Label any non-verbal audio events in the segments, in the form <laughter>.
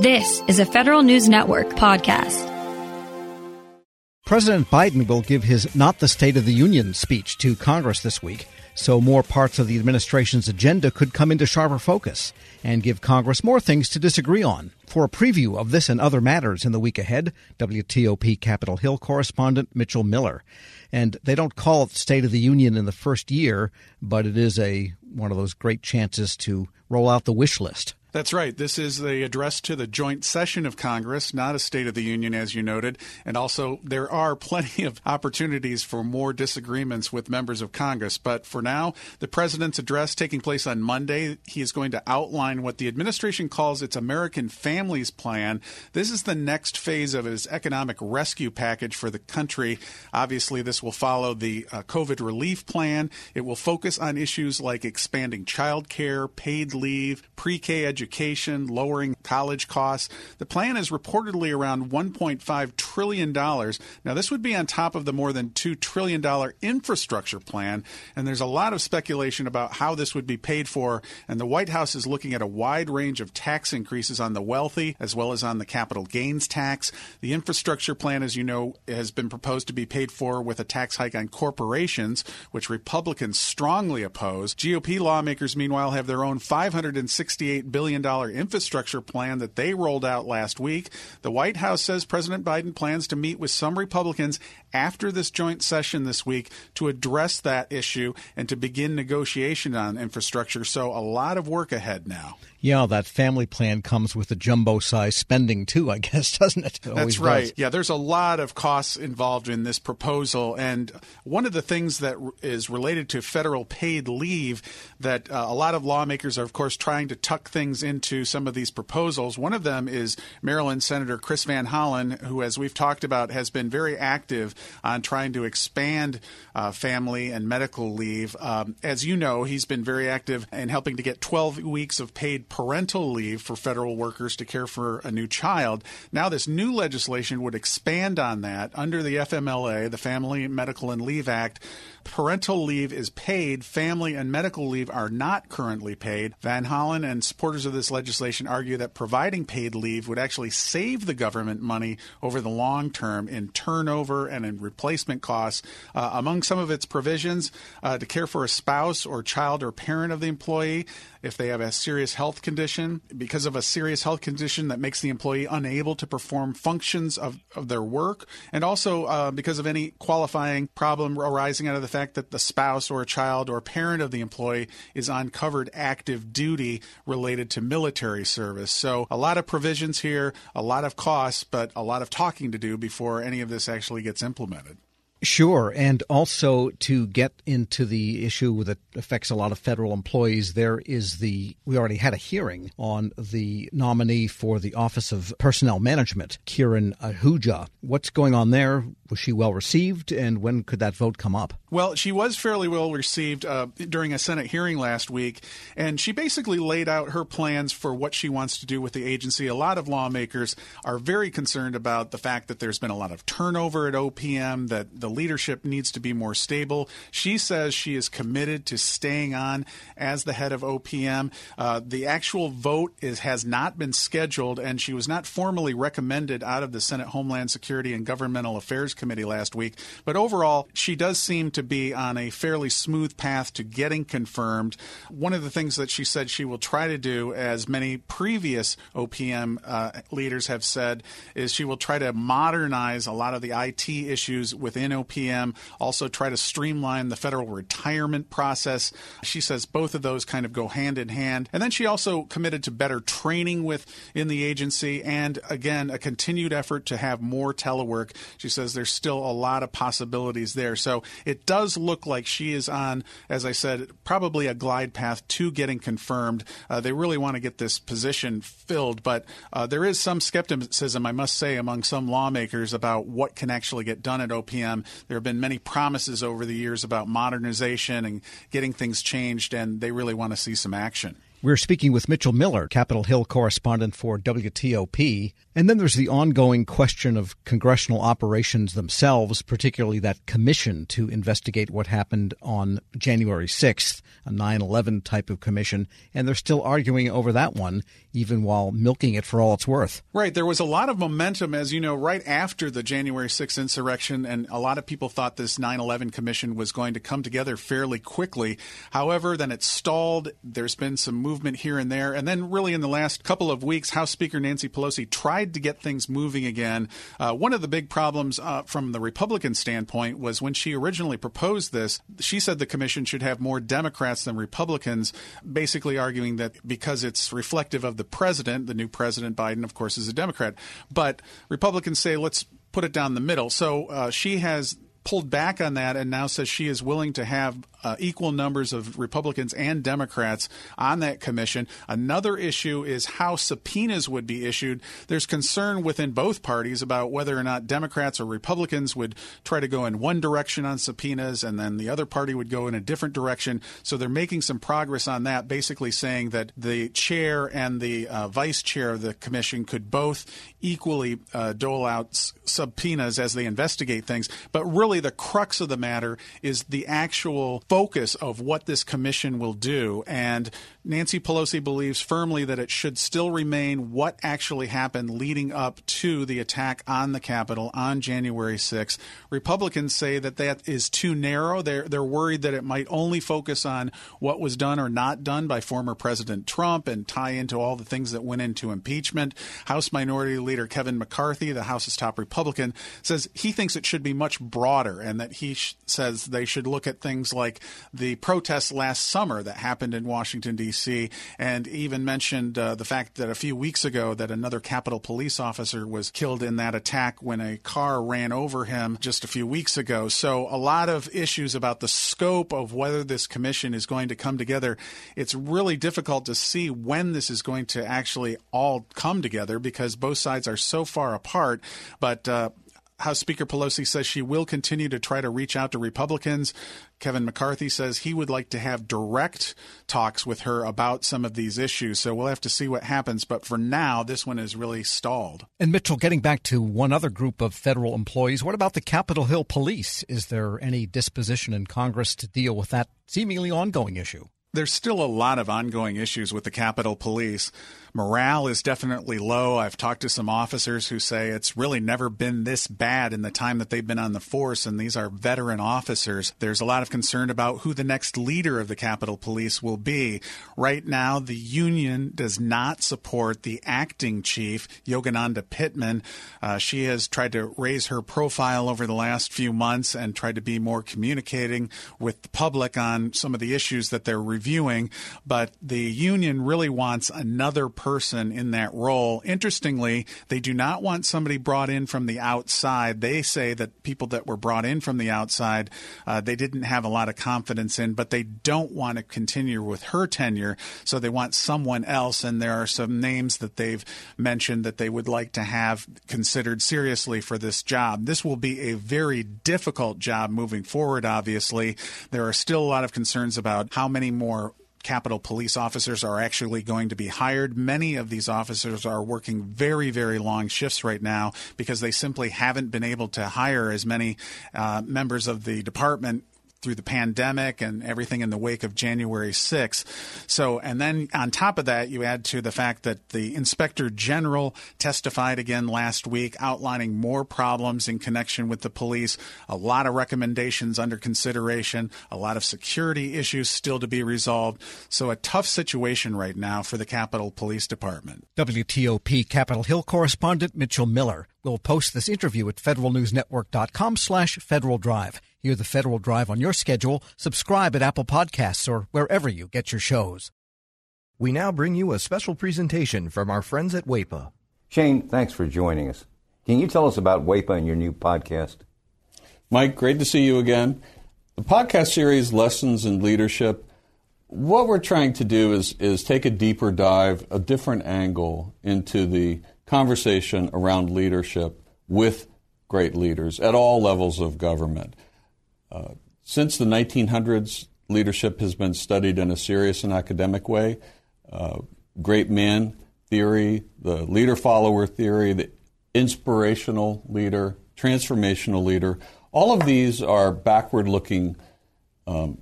This is a Federal News Network podcast. President Biden will give his Not the State of the Union speech to Congress this week, so more parts of the administration's agenda could come into sharper focus and give Congress more things to disagree on. For a preview of this and other matters in the week ahead, WTOP Capitol Hill correspondent Mitchell Miller. And they don't call it State of the Union in the first year, but it is a one of those great chances to roll out the wish list. That's right. This is the address to the joint session of Congress, not a State of the Union, as you noted. And also, there are plenty of opportunities for more disagreements with members of Congress. But for now, the president's address taking place on Monday, he is going to outline what the administration calls its American Families Plan. This is the next phase of his economic rescue package for the country. Obviously, this will follow the uh, COVID relief plan. It will focus on issues like expanding child care, paid leave, pre K education education, lowering college costs. The plan is reportedly around $1.5 trillion. Now, this would be on top of the more than $2 trillion infrastructure plan, and there's a lot of speculation about how this would be paid for. And the White House is looking at a wide range of tax increases on the wealthy as well as on the capital gains tax. The infrastructure plan, as you know, has been proposed to be paid for with a tax hike on corporations, which Republicans strongly oppose. GOP lawmakers, meanwhile, have their own $568 billion billion infrastructure plan that they rolled out last week. The White House says President Biden plans to meet with some Republicans after this joint session this week to address that issue and to begin negotiation on infrastructure. So a lot of work ahead now. Yeah, that family plan comes with a jumbo size spending too, I <laughs> guess, doesn't it? it That's right. Does. Yeah, there's a lot of costs involved in this proposal. And one of the things that is related to federal paid leave that uh, a lot of lawmakers are, of course, trying to tuck things into some of these proposals. One of them is Maryland Senator Chris Van Hollen, who, as we've talked about, has been very active on trying to expand uh, family and medical leave. Um, as you know, he's been very active in helping to get 12 weeks of paid parental leave for federal workers to care for a new child. Now, this new legislation would expand on that under the FMLA, the Family Medical and Leave Act. Parental leave is paid, family and medical leave are not currently paid. Van Hollen and supporters of this legislation argue that providing paid leave would actually save the government money over the long term in turnover and in replacement costs. Uh, among some of its provisions, uh, to care for a spouse or child or parent of the employee, if they have a serious health condition, because of a serious health condition that makes the employee unable to perform functions of, of their work, and also uh, because of any qualifying problem arising out of the fact that the spouse or child or parent of the employee is on covered active duty related to military service. So, a lot of provisions here, a lot of costs, but a lot of talking to do before any of this actually gets implemented. Sure. And also to get into the issue that affects a lot of federal employees, there is the, we already had a hearing on the nominee for the Office of Personnel Management, Kiran Ahuja. What's going on there? Was she well received? And when could that vote come up? Well, she was fairly well received uh, during a Senate hearing last week. And she basically laid out her plans for what she wants to do with the agency. A lot of lawmakers are very concerned about the fact that there's been a lot of turnover at OPM, that the leadership needs to be more stable. She says she is committed to staying on as the head of OPM. Uh, the actual vote is has not been scheduled, and she was not formally recommended out of the Senate Homeland Security and Governmental Affairs Committee last week. But overall, she does seem to be on a fairly smooth path to getting confirmed. One of the things that she said she will try to do, as many previous OPM uh, leaders have said, is she will try to modernize a lot of the IT issues within OPM OPM, also try to streamline the federal retirement process. She says both of those kind of go hand in hand. And then she also committed to better training within the agency and, again, a continued effort to have more telework. She says there's still a lot of possibilities there. So it does look like she is on, as I said, probably a glide path to getting confirmed. Uh, they really want to get this position filled, but uh, there is some skepticism, I must say, among some lawmakers about what can actually get done at OPM. There have been many promises over the years about modernization and getting things changed, and they really want to see some action. We're speaking with Mitchell Miller, Capitol Hill correspondent for WTOP. And then there's the ongoing question of congressional operations themselves, particularly that commission to investigate what happened on January 6th, a 9 11 type of commission. And they're still arguing over that one, even while milking it for all it's worth. Right. There was a lot of momentum, as you know, right after the January 6th insurrection. And a lot of people thought this 9 11 commission was going to come together fairly quickly. However, then it stalled. There's been some movement movement here and there. And then, really, in the last couple of weeks, House Speaker Nancy Pelosi tried to get things moving again. Uh, one of the big problems uh, from the Republican standpoint was when she originally proposed this, she said the commission should have more Democrats than Republicans, basically arguing that because it's reflective of the president, the new President Biden, of course, is a Democrat. But Republicans say, let's put it down the middle. So uh, she has pulled back on that and now says she is willing to have uh, equal numbers of Republicans and Democrats on that commission. Another issue is how subpoenas would be issued. There's concern within both parties about whether or not Democrats or Republicans would try to go in one direction on subpoenas and then the other party would go in a different direction. So they're making some progress on that, basically saying that the chair and the uh, vice chair of the commission could both equally uh, dole out subpoenas as they investigate things. But really, the crux of the matter is the actual focus of what this commission will do. And Nancy Pelosi believes firmly that it should still remain what actually happened leading up to the attack on the Capitol on January 6th. Republicans say that that is too narrow. They're, they're worried that it might only focus on what was done or not done by former President Trump and tie into all the things that went into impeachment. House Minority Leader Kevin McCarthy, the House's top Republican, says he thinks it should be much broader and that he sh- says they should look at things like the protests last summer that happened in Washington, D.C and even mentioned uh, the fact that a few weeks ago that another Capitol police officer was killed in that attack when a car ran over him just a few weeks ago. So a lot of issues about the scope of whether this commission is going to come together. It's really difficult to see when this is going to actually all come together because both sides are so far apart. But uh, House Speaker Pelosi says she will continue to try to reach out to Republicans. Kevin McCarthy says he would like to have direct talks with her about some of these issues. So we'll have to see what happens. But for now, this one is really stalled. And Mitchell, getting back to one other group of federal employees, what about the Capitol Hill Police? Is there any disposition in Congress to deal with that seemingly ongoing issue? There's still a lot of ongoing issues with the Capitol Police morale is definitely low. I've talked to some officers who say it's really never been this bad in the time that they've been on the force, and these are veteran officers. There's a lot of concern about who the next leader of the Capitol Police will be. Right now, the union does not support the acting chief, Yogananda Pittman. Uh, she has tried to raise her profile over the last few months and tried to be more communicating with the public on some of the issues that they're reviewing, but the union really wants another person person in that role. Interestingly, they do not want somebody brought in from the outside. They say that people that were brought in from the outside, uh, they didn't have a lot of confidence in, but they don't want to continue with her tenure. So they want someone else. And there are some names that they've mentioned that they would like to have considered seriously for this job. This will be a very difficult job moving forward, obviously. There are still a lot of concerns about how many more Capitol police officers are actually going to be hired. Many of these officers are working very, very long shifts right now because they simply haven't been able to hire as many uh, members of the department through the pandemic and everything in the wake of January 6th. So, and then on top of that, you add to the fact that the inspector general testified again last week, outlining more problems in connection with the police, a lot of recommendations under consideration, a lot of security issues still to be resolved. So, a tough situation right now for the Capitol Police Department. WTOP Capitol Hill correspondent Mitchell Miller will post this interview at federalnewsnetwork.com slash Federal Drive. Hear the Federal Drive on your schedule. Subscribe at Apple Podcasts or wherever you get your shows. We now bring you a special presentation from our friends at WAEPA. Shane, thanks for joining us. Can you tell us about WAEPA and your new podcast? Mike, great to see you again. The podcast series, Lessons in Leadership, what we're trying to do is, is take a deeper dive, a different angle into the conversation around leadership with great leaders at all levels of government. Uh, since the 1900s, leadership has been studied in a serious and academic way. uh, great man theory, the leader follower theory, the inspirational leader, transformational leader. All of these are backward looking um,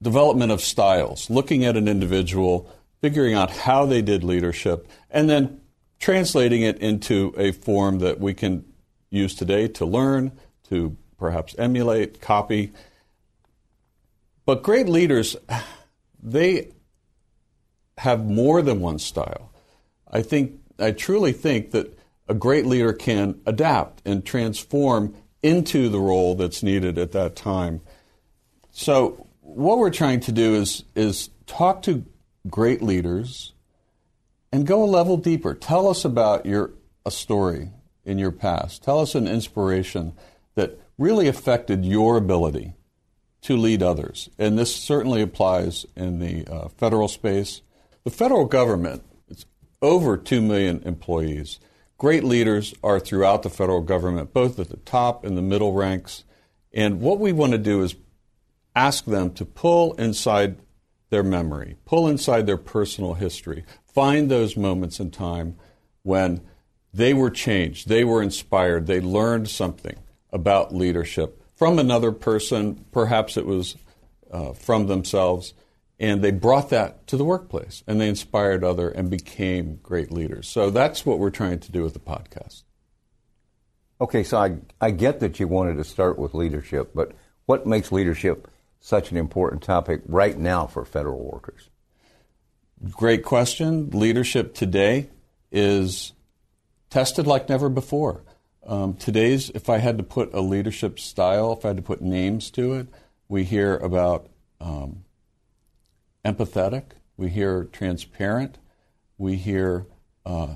development of styles, looking at an individual, figuring out how they did leadership, and then translating it into a form that we can use today to learn, to perhaps emulate, copy. But great leaders, they have more than one style. I think I truly think that a great leader can adapt and transform into the role that's needed at that time. So what we're trying to do is is talk to great leaders and go a level deeper. Tell us about your a story in your past. Tell us an inspiration that really affected your ability to lead others. And this certainly applies in the uh, federal space. The federal government, it's over 2 million employees. Great leaders are throughout the federal government, both at the top and the middle ranks. And what we want to do is ask them to pull inside their memory, pull inside their personal history, find those moments in time when they were changed, they were inspired, they learned something about leadership from another person, perhaps it was uh, from themselves, and they brought that to the workplace and they inspired other and became great leaders. So that's what we're trying to do with the podcast. Okay, so I, I get that you wanted to start with leadership, but what makes leadership such an important topic right now for federal workers? Great question. Leadership today is tested like never before. Um, today's, if I had to put a leadership style, if I had to put names to it, we hear about um, empathetic, we hear transparent, we hear uh,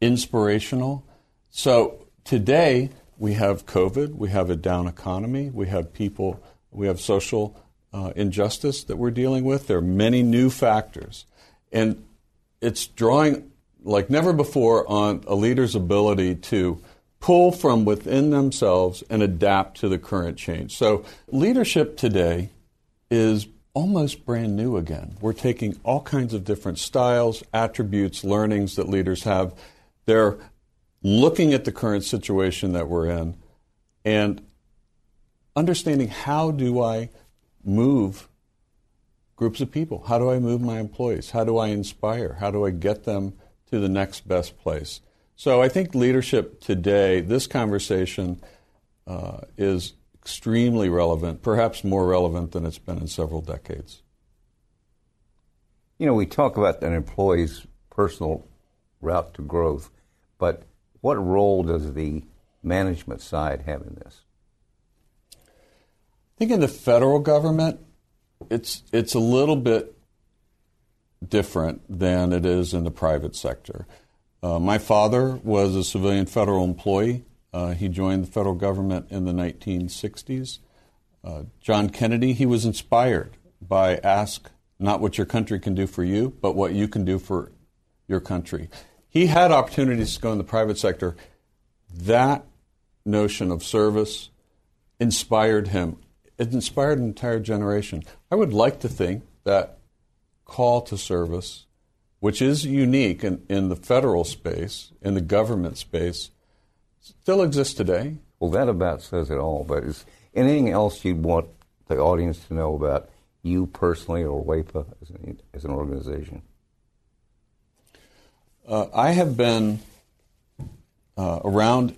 inspirational. So today we have COVID, we have a down economy, we have people, we have social uh, injustice that we're dealing with. There are many new factors. And it's drawing like never before on a leader's ability to pull from within themselves and adapt to the current change. So, leadership today is almost brand new again. We're taking all kinds of different styles, attributes, learnings that leaders have. They're looking at the current situation that we're in and understanding how do I move groups of people? How do I move my employees? How do I inspire? How do I get them to the next best place? So I think leadership today, this conversation uh, is extremely relevant, perhaps more relevant than it's been in several decades. You know, we talk about an employee's personal route to growth, but what role does the management side have in this? I think in the federal government, it's it's a little bit different than it is in the private sector. Uh, my father was a civilian federal employee. Uh, he joined the federal government in the 1960s. Uh, John Kennedy, he was inspired by ask not what your country can do for you, but what you can do for your country. He had opportunities to go in the private sector. That notion of service inspired him. It inspired an entire generation. I would like to think that call to service which is unique in, in the federal space, in the government space, still exists today. Well, that about says it all. But is anything else you'd want the audience to know about you personally or WAEPA as an, as an organization? Uh, I have been uh, around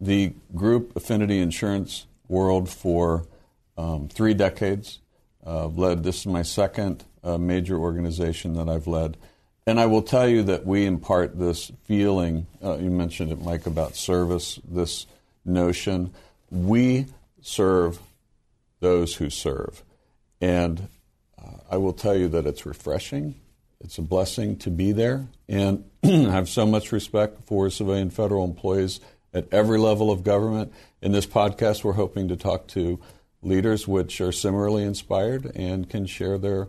the group affinity insurance world for um, three decades. Uh, I've led this is my second uh, major organization that I've led. And I will tell you that we impart this feeling, uh, you mentioned it, Mike, about service, this notion. We serve those who serve. And uh, I will tell you that it's refreshing. It's a blessing to be there. And <clears throat> I have so much respect for civilian federal employees at every level of government. In this podcast, we're hoping to talk to leaders which are similarly inspired and can share their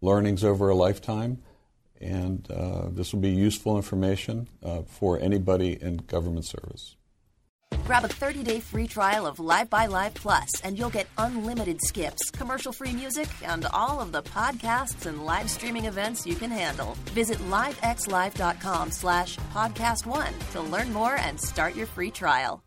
learnings over a lifetime and uh, this will be useful information uh, for anybody in government service. Grab a 30-day free trial of Live by Live Plus, and you'll get unlimited skips, commercial-free music, and all of the podcasts and live streaming events you can handle. Visit livexlive.com slash podcast one to learn more and start your free trial.